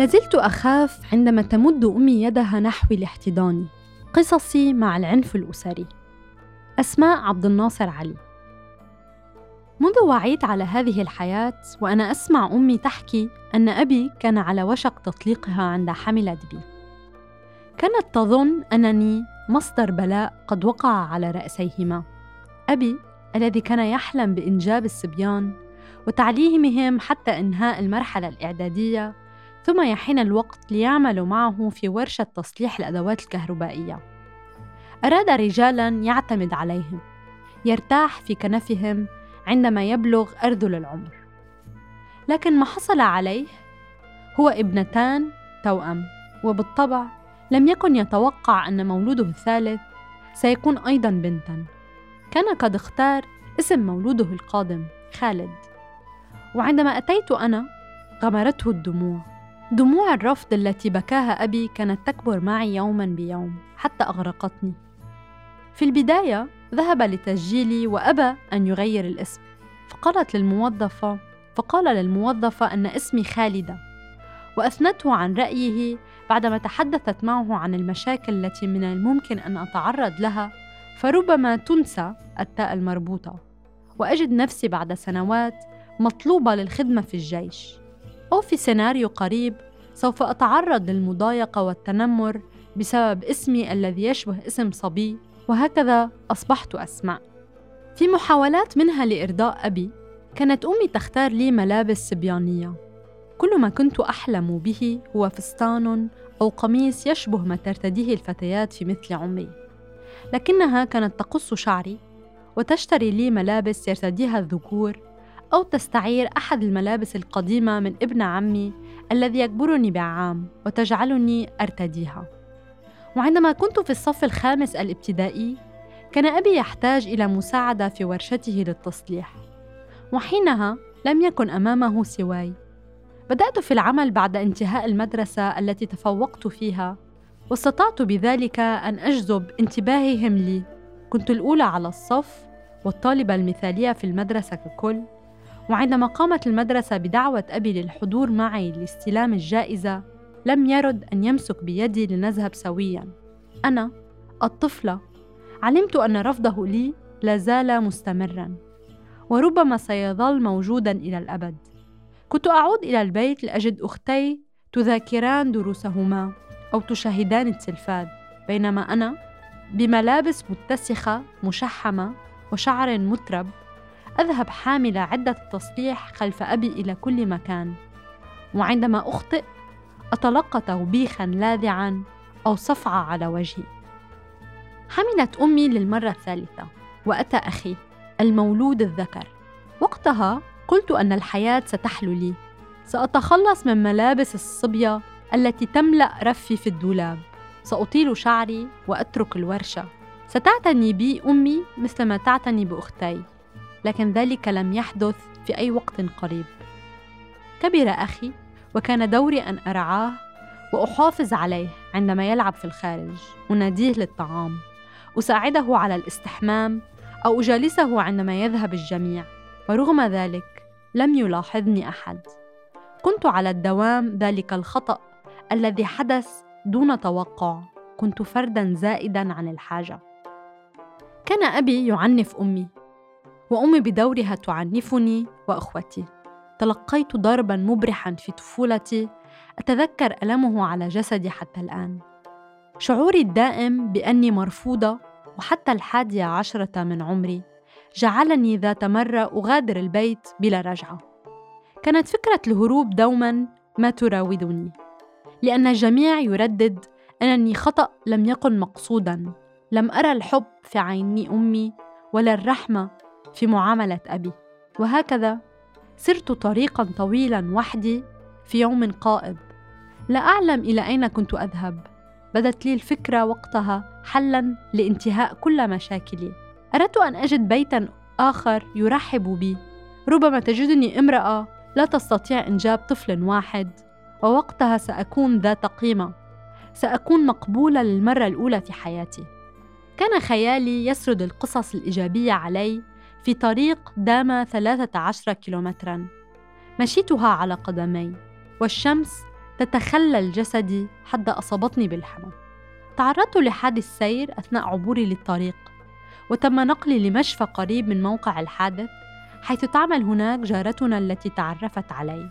لازلت أخاف عندما تمد أمي يدها نحوي لاحتضاني قصصي مع العنف الأسري. أسماء عبد الناصر علي. منذ وعيت على هذه الحياة وأنا أسمع أمي تحكي أن أبي كان على وشك تطليقها عند حملت بي كانت تظن أنني مصدر بلاء قد وقع على رأسيهما. أبي الذي كان يحلم بإنجاب الصبيان وتعليمهم حتى إنهاء المرحلة الإعدادية ثم يحين الوقت ليعملوا معه في ورشة تصليح الأدوات الكهربائية. أراد رجالا يعتمد عليهم يرتاح في كنفهم عندما يبلغ أرذل العمر. لكن ما حصل عليه هو ابنتان توأم وبالطبع لم يكن يتوقع أن مولوده الثالث سيكون أيضا بنتا. كان قد اختار اسم مولوده القادم خالد. وعندما أتيت أنا غمرته الدموع. دموع الرفض التي بكاها أبي كانت تكبر معي يوما بيوم حتى أغرقتني. في البداية ذهب لتسجيلي وأبى أن يغير الاسم فقالت للموظفة فقال للموظفة أن اسمي خالدة وأثنته عن رأيه بعدما تحدثت معه عن المشاكل التي من الممكن أن أتعرض لها فربما تنسى التاء المربوطة. وأجد نفسي بعد سنوات مطلوبة للخدمة في الجيش. أو في سيناريو قريب سوف أتعرض للمضايقة والتنمر بسبب اسمي الذي يشبه اسم صبي وهكذا أصبحت أسمع. في محاولات منها لإرضاء أبي كانت أمي تختار لي ملابس صبيانية. كل ما كنت أحلم به هو فستان أو قميص يشبه ما ترتديه الفتيات في مثل عمري. لكنها كانت تقص شعري وتشتري لي ملابس يرتديها الذكور أو تستعير أحد الملابس القديمة من ابن عمي الذي يكبرني بعام وتجعلني أرتديها. وعندما كنت في الصف الخامس الابتدائي كان أبي يحتاج إلى مساعدة في ورشته للتصليح وحينها لم يكن أمامه سواي. بدأت في العمل بعد انتهاء المدرسة التي تفوقت فيها واستطعت بذلك أن أجذب انتباههم لي. كنت الأولى على الصف والطالبة المثالية في المدرسة ككل. وعندما قامت المدرسة بدعوة أبي للحضور معي لاستلام الجائزة لم يرد أن يمسك بيدي لنذهب سويا. أنا الطفلة علمت أن رفضه لي لا زال مستمرا وربما سيظل موجودا إلى الأبد. كنت أعود إلى البيت لأجد أختي تذاكران دروسهما أو تشاهدان التلفاز بينما أنا بملابس متسخة مشحمة وشعر مترب. أذهب حاملة عدة التصليح خلف أبي إلى كل مكان. وعندما أخطئ أتلقى توبيخا لاذعا أو صفعة على وجهي. حملت أمي للمرة الثالثة وأتى أخي المولود الذكر. وقتها قلت أن الحياة ستحلو لي. سأتخلص من ملابس الصبية التي تملأ رفي في الدولاب. سأطيل شعري وأترك الورشة. ستعتني بي أمي مثلما تعتني بأختي. لكن ذلك لم يحدث في أي وقت قريب. كبر أخي وكان دوري أن أرعاه وأحافظ عليه عندما يلعب في الخارج. أناديه للطعام. أساعده على الاستحمام أو أجالسه عندما يذهب الجميع. ورغم ذلك لم يلاحظني أحد. كنت على الدوام ذلك الخطأ الذي حدث دون توقع. كنت فردا زائدا عن الحاجة. كان أبي يعنف أمي. وأمي بدورها تعنفني وأخوتي. تلقيت ضربا مبرحا في طفولتي. أتذكر ألمه على جسدي حتى الآن. شعوري الدائم بأني مرفوضة وحتى الحادية عشرة من عمري. جعلني ذات مرة أغادر البيت بلا رجعة. كانت فكرة الهروب دوما ما تراودني لأن الجميع يردد أنني خطأ لم يكن مقصودا. لم أرى الحب في عيني أمي ولا الرحمة في معاملة أبي. وهكذا سرت طريقا طويلا وحدي في يوم قائد لا أعلم إلى أين كنت أذهب. بدت لي الفكرة وقتها حلا لانتهاء كل مشاكلي. أردت أن أجد بيتا آخر يرحب بي. ربما تجدني امرأة لا تستطيع إنجاب طفل واحد. ووقتها سأكون ذات قيمة. سأكون مقبولة للمرة الأولى في حياتي. كان خيالي يسرد القصص الإيجابية علي في طريق دام 13 كيلومترا. مشيتها على قدمي والشمس تتخلل جسدي حتى أصابتني بالحمى. تعرضت لحادث سير أثناء عبوري للطريق وتم نقلي لمشفى قريب من موقع الحادث حيث تعمل هناك جارتنا التي تعرفت علي.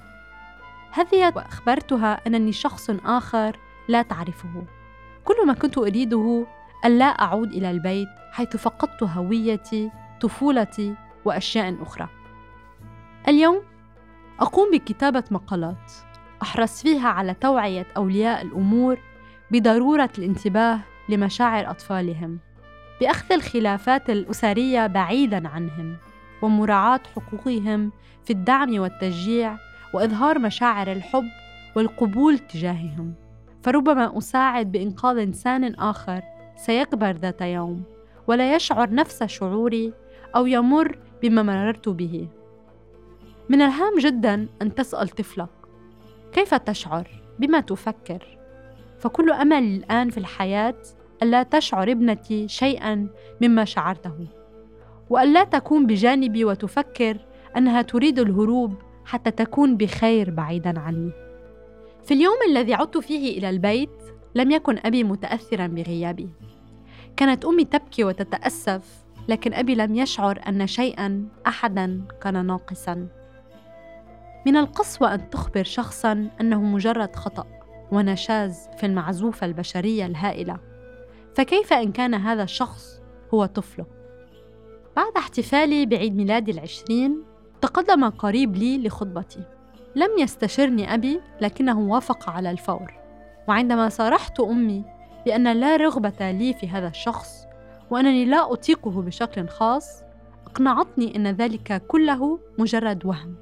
هذه وأخبرتها أنني شخص آخر لا تعرفه. كل ما كنت أريده ألا أعود إلى البيت حيث فقدت هويتي طفولتي وأشياء أخرى. اليوم أقوم بكتابة مقالات أحرص فيها على توعية أولياء الأمور بضرورة الانتباه لمشاعر أطفالهم بأخذ الخلافات الأسرية بعيداً عنهم ومراعاة حقوقهم في الدعم والتشجيع وإظهار مشاعر الحب والقبول تجاههم. فربما أساعد بإنقاذ إنسان آخر سيكبر ذات يوم ولا يشعر نفس شعوري أو يمر بما مررت به من الهام جدا أن تسأل طفلك كيف تشعر؟ بما تفكر؟ فكل أمل الآن في الحياة ألا تشعر ابنتي شيئا مما شعرته وألا تكون بجانبي وتفكر أنها تريد الهروب حتى تكون بخير بعيدا عني في اليوم الذي عدت فيه إلى البيت لم يكن أبي متأثرا بغيابي كانت أمي تبكي وتتأسف لكن أبي لم يشعر أن شيئا أحدا كان ناقصا. من القسوة أن تخبر شخصا أنه مجرد خطأ ونشاز في المعزوفة البشرية الهائلة. فكيف إن كان هذا الشخص هو طفله؟ بعد احتفالي بعيد ميلادي العشرين تقدم قريب لي لخطبتي. لم يستشرني أبي لكنه وافق على الفور. وعندما صارحت أمي بأن لا رغبة لي في هذا الشخص وأنني لا أطيقه بشكل خاص أقنعتني أن ذلك كله مجرد وهم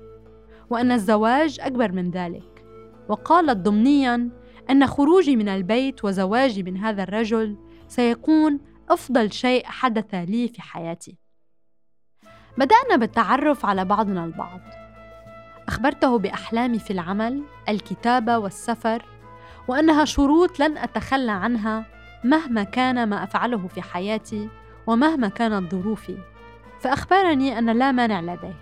وأن الزواج أكبر من ذلك. وقالت ضمنيا أن خروجي من البيت وزواجي من هذا الرجل سيكون أفضل شيء حدث لي في حياتي. بدأنا بالتعرف على بعضنا البعض. أخبرته بأحلامي في العمل الكتابة والسفر وأنها شروط لن أتخلى عنها مهما كان ما أفعله في حياتي ومهما كانت ظروفي فأخبرني أن لا مانع لديه.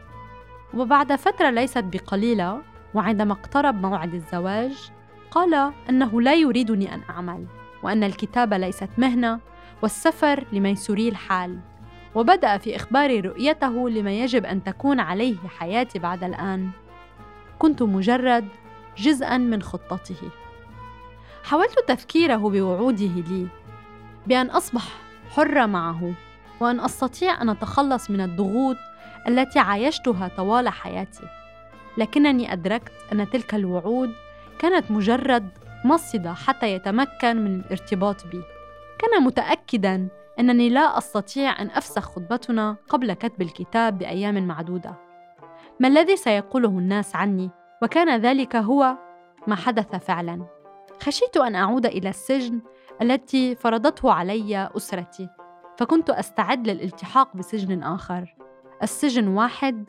وبعد فترة ليست بقليلة وعندما اقترب موعد الزواج قال أنه لا يريدني أن أعمل وأن الكتابة ليست مهنة والسفر لميسوري الحال. وبدأ في إخبار رؤيته لما يجب أن تكون عليه حياتي بعد الآن. كنت مجرد جزءا من خطته. حاولت تذكيره بوعوده لي بأن أصبح حرة معه وأن أستطيع أن أتخلص من الضغوط التي عايشتها طوال حياتي. لكنني أدركت أن تلك الوعود كانت مجرد مصيدة حتى يتمكن من الارتباط بي. كان متأكدا أنني لا أستطيع أن أفسخ خطبتنا قبل كتب الكتاب بأيام معدودة. ما الذي سيقوله الناس عني؟ وكان ذلك هو ما حدث فعلا. خشيت أن أعود إلى السجن التي فرضته علي أسرتي فكنت أستعد للالتحاق بسجن آخر. السجن واحد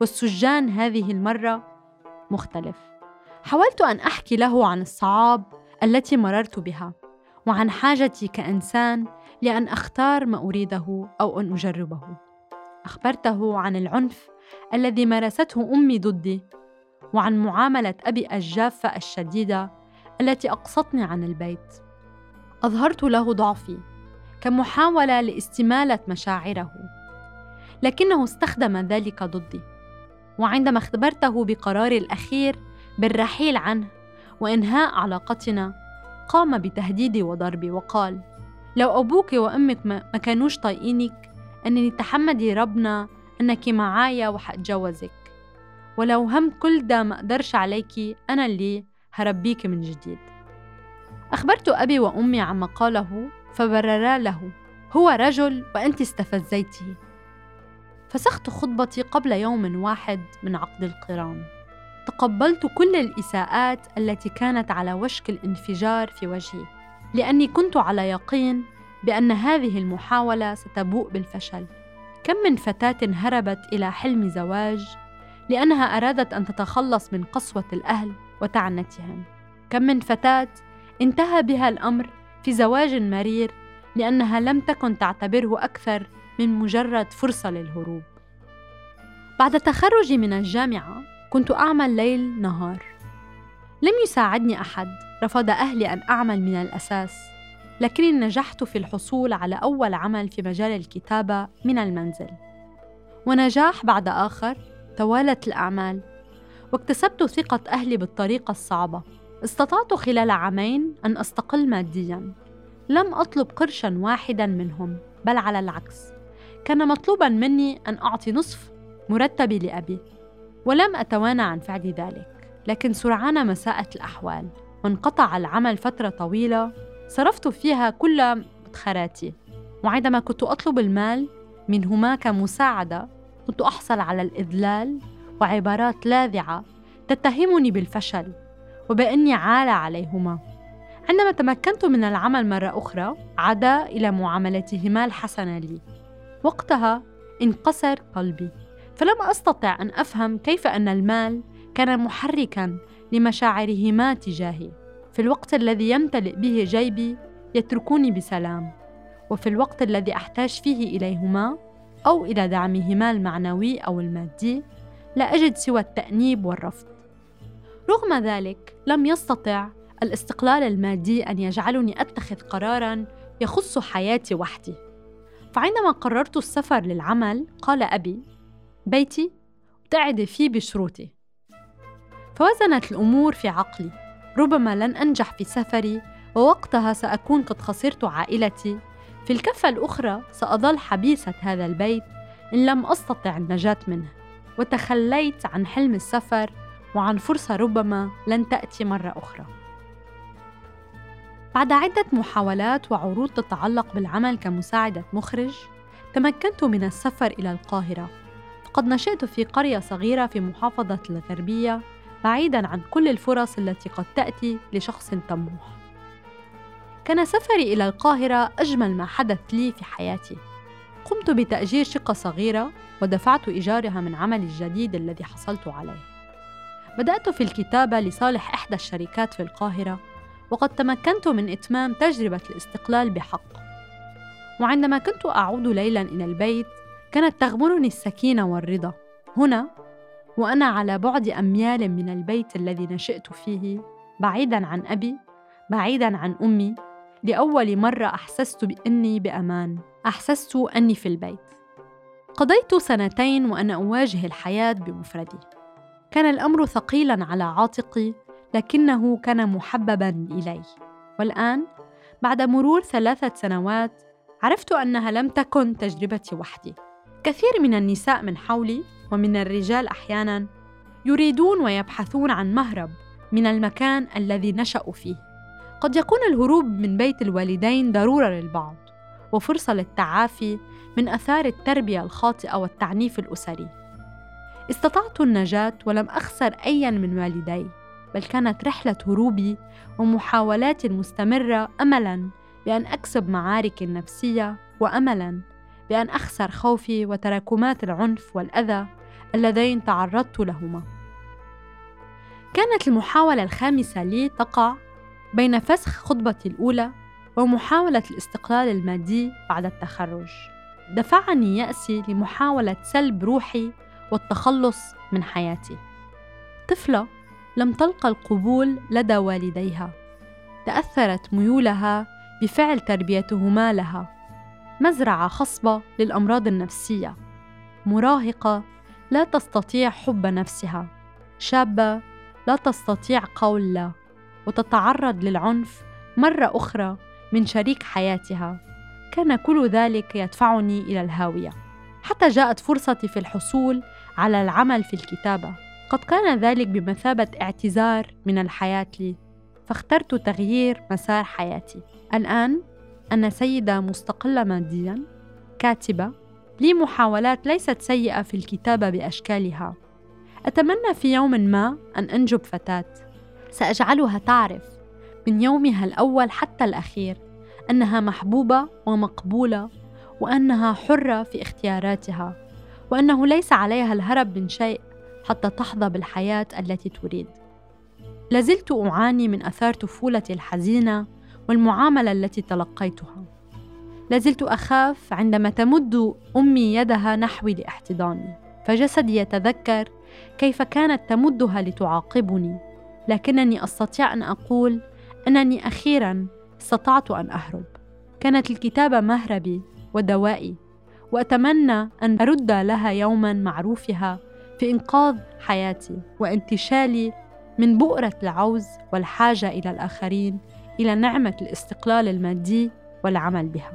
والسجان هذه المرة مختلف. حاولت أن أحكي له عن الصعاب التي مررت بها وعن حاجتي كإنسان لأن أختار ما أريده أو أن أجربه. أخبرته عن العنف الذي مارسته أمي ضدي وعن معاملة أبي الجافه الشديدة التي أقصتني عن البيت. أظهرت له ضعفي كمحاولة لاستمالة مشاعره لكنه استخدم ذلك ضدي. وعندما اخبرته بقراري الأخير بالرحيل عنه وإنهاء علاقتنا قام بتهديدي وضربي وقال لو أبوك وأمك ما كانوش طايقينك إنني تحمدي ربنا إنك معايا وحاتجوزك ولو هم كل ده ما أقدرش عليكي أنا اللي هربيك من جديد. أخبرت أبي وأمي عما قاله فبررا له هو رجل وأنت استفزيته فسخت خطبتي قبل يوم واحد من عقد القران. تقبلت كل الإساءات التي كانت على وشك الانفجار في وجهي لأني كنت على يقين بأن هذه المحاولة ستبوء بالفشل. كم من فتاة هربت إلى حلم زواج لأنها أرادت أن تتخلص من قسوة الأهل وتعنتهم. كم من فتاة انتهى بها الأمر في زواج مرير لأنها لم تكن تعتبره أكثر من مجرد فرصة للهروب. بعد تخرجي من الجامعة كنت أعمل ليل نهار. لم يساعدني أحد رفض أهلي أن أعمل من الأساس لكني نجحت في الحصول على أول عمل في مجال الكتابة من المنزل. ونجاح بعد آخر توالت الأعمال. واكتسبت ثقة أهلي بالطريقة الصعبة. استطعت خلال عامين أن أستقل مادياً. لم أطلب قرشاً واحداً منهم بل على العكس. كان مطلوباً مني أن أعطي نصف مرتبي لأبي ولم أتوانى عن فعل ذلك. لكن سرعان ما ساءت الأحوال وانقطع العمل فترة طويلة صرفت فيها كل مدخراتي. وعندما كنت أطلب المال منهما كمساعدة كنت أحصل على الإذلال وعبارات لاذعة تتهمني بالفشل وبأني عالة عليهما. عندما تمكنت من العمل مرة أخرى عدا إلى معاملتهما الحسنة لي. وقتها انقسر قلبي. فلم أستطع أن أفهم كيف أن المال كان محركا لمشاعرهما تجاهي. في الوقت الذي يمتلئ به جيبي يتركوني بسلام. وفي الوقت الذي أحتاج فيه إليهما أو إلى دعمهما المعنوي أو المادي لا أجد سوى التأنيب والرفض. رغم ذلك لم يستطع الاستقلال المادي أن يجعلني أتخذ قرارا يخص حياتي وحدي. فعندما قررت السفر للعمل قال أبي بيتي ابتعدي فيه بشروطي. فوزنت الأمور في عقلي. ربما لن أنجح في سفري ووقتها سأكون قد خسرت عائلتي. في الكفة الأخرى سأظل حبيسة هذا البيت إن لم أستطع النجاة منه. وتخليت عن حلم السفر وعن فرصة ربما لن تأتي مرة أخرى بعد عدة محاولات وعروض تتعلق بالعمل كمساعدة مخرج تمكنت من السفر إلى القاهرة فقد نشأت في قرية صغيرة في محافظة الغربية بعيدا عن كل الفرص التي قد تأتي لشخص طموح. كان سفري إلى القاهرة أجمل ما حدث لي في حياتي. قمت بتأجير شقة صغيرة ودفعت إيجارها من عملي الجديد الذي حصلت عليه. بدأت في الكتابة لصالح إحدى الشركات في القاهرة وقد تمكنت من إتمام تجربة الاستقلال بحق. وعندما كنت أعود ليلا إلى البيت كانت تغمرني السكينة والرضا. هنا وأنا على بعد أميال من البيت الذي نشأت فيه بعيداً عن أبي بعيداً عن أمي لأول مرة أحسست بأني بأمان. أحسست أني في البيت. قضيت سنتين وأنا أواجه الحياة بمفردي. كان الأمر ثقيلاً على عاتقي لكنه كان محبباً إلي. والآن بعد مرور ثلاثة سنوات عرفت أنها لم تكن تجربتي وحدي. كثير من النساء من حولي ومن الرجال أحيانا يريدون ويبحثون عن مهرب من المكان الذي نشأوا فيه. قد يكون الهروب من بيت الوالدين ضرورة للبعض وفرصة للتعافي من أثار التربية الخاطئة والتعنيف الأسري. استطعت النجاة ولم أخسر ايا من والدي بل كانت رحلة هروبي ومحاولاتي المستمره املا بأن أكسب معاركي النفسية واملا بأن أخسر خوفي وتراكمات العنف والأذى اللذين تعرضت لهما. كانت المحاولة الخامسة لي تقع بين فسخ خطبتي الأولى ومحاولة الاستقلال المادي بعد التخرج. دفعني يأسي لمحاولة سلب روحي والتخلص من حياتي. طفلة لم تلقى القبول لدى والديها. تأثرت ميولها بفعل تربيتهما لها. مزرعة خصبة للأمراض النفسية. مراهقة لا تستطيع حب نفسها. شابة لا تستطيع قول لا. وتتعرض للعنف مرة أخرى من شريك حياتها. كان كل ذلك يدفعني إلى الهاوية. حتى جاءت فرصتي في الحصول على العمل في الكتابة. قد كان ذلك بمثابة اعتذار من الحياة لي فاخترت تغيير مسار حياتي. الآن أنا سيدة مستقلة ماديا كاتبة. لي محاولات ليست سيئة في الكتابة بأشكالها. أتمنى في يوم ما أن أنجب فتاة. سأجعلها تعرف من يومها الأول حتى الأخير أنها محبوبة ومقبولة وأنها حرة في اختياراتها وأنه ليس عليها الهرب من شيء حتى تحظى بالحياة التي تريد. لازلت أعاني من أثار طفولتي الحزينة والمعاملة التي تلقيتها. لازلت أخاف عندما تمد أمي يدها نحوي لاحتضاني فجسدي يتذكر كيف كانت تمدها لتعاقبني. لكنني أستطيع أن أقول أنني أخيرا استطعت أن أهرب. كانت الكتابة مهربي ودوائي وأتمنى أن أرد لها يوما معروفها في إنقاذ حياتي وانتشالي من بؤرة العوز والحاجة إلى الآخرين إلى نعمة الاستقلال المادي والعمل بها.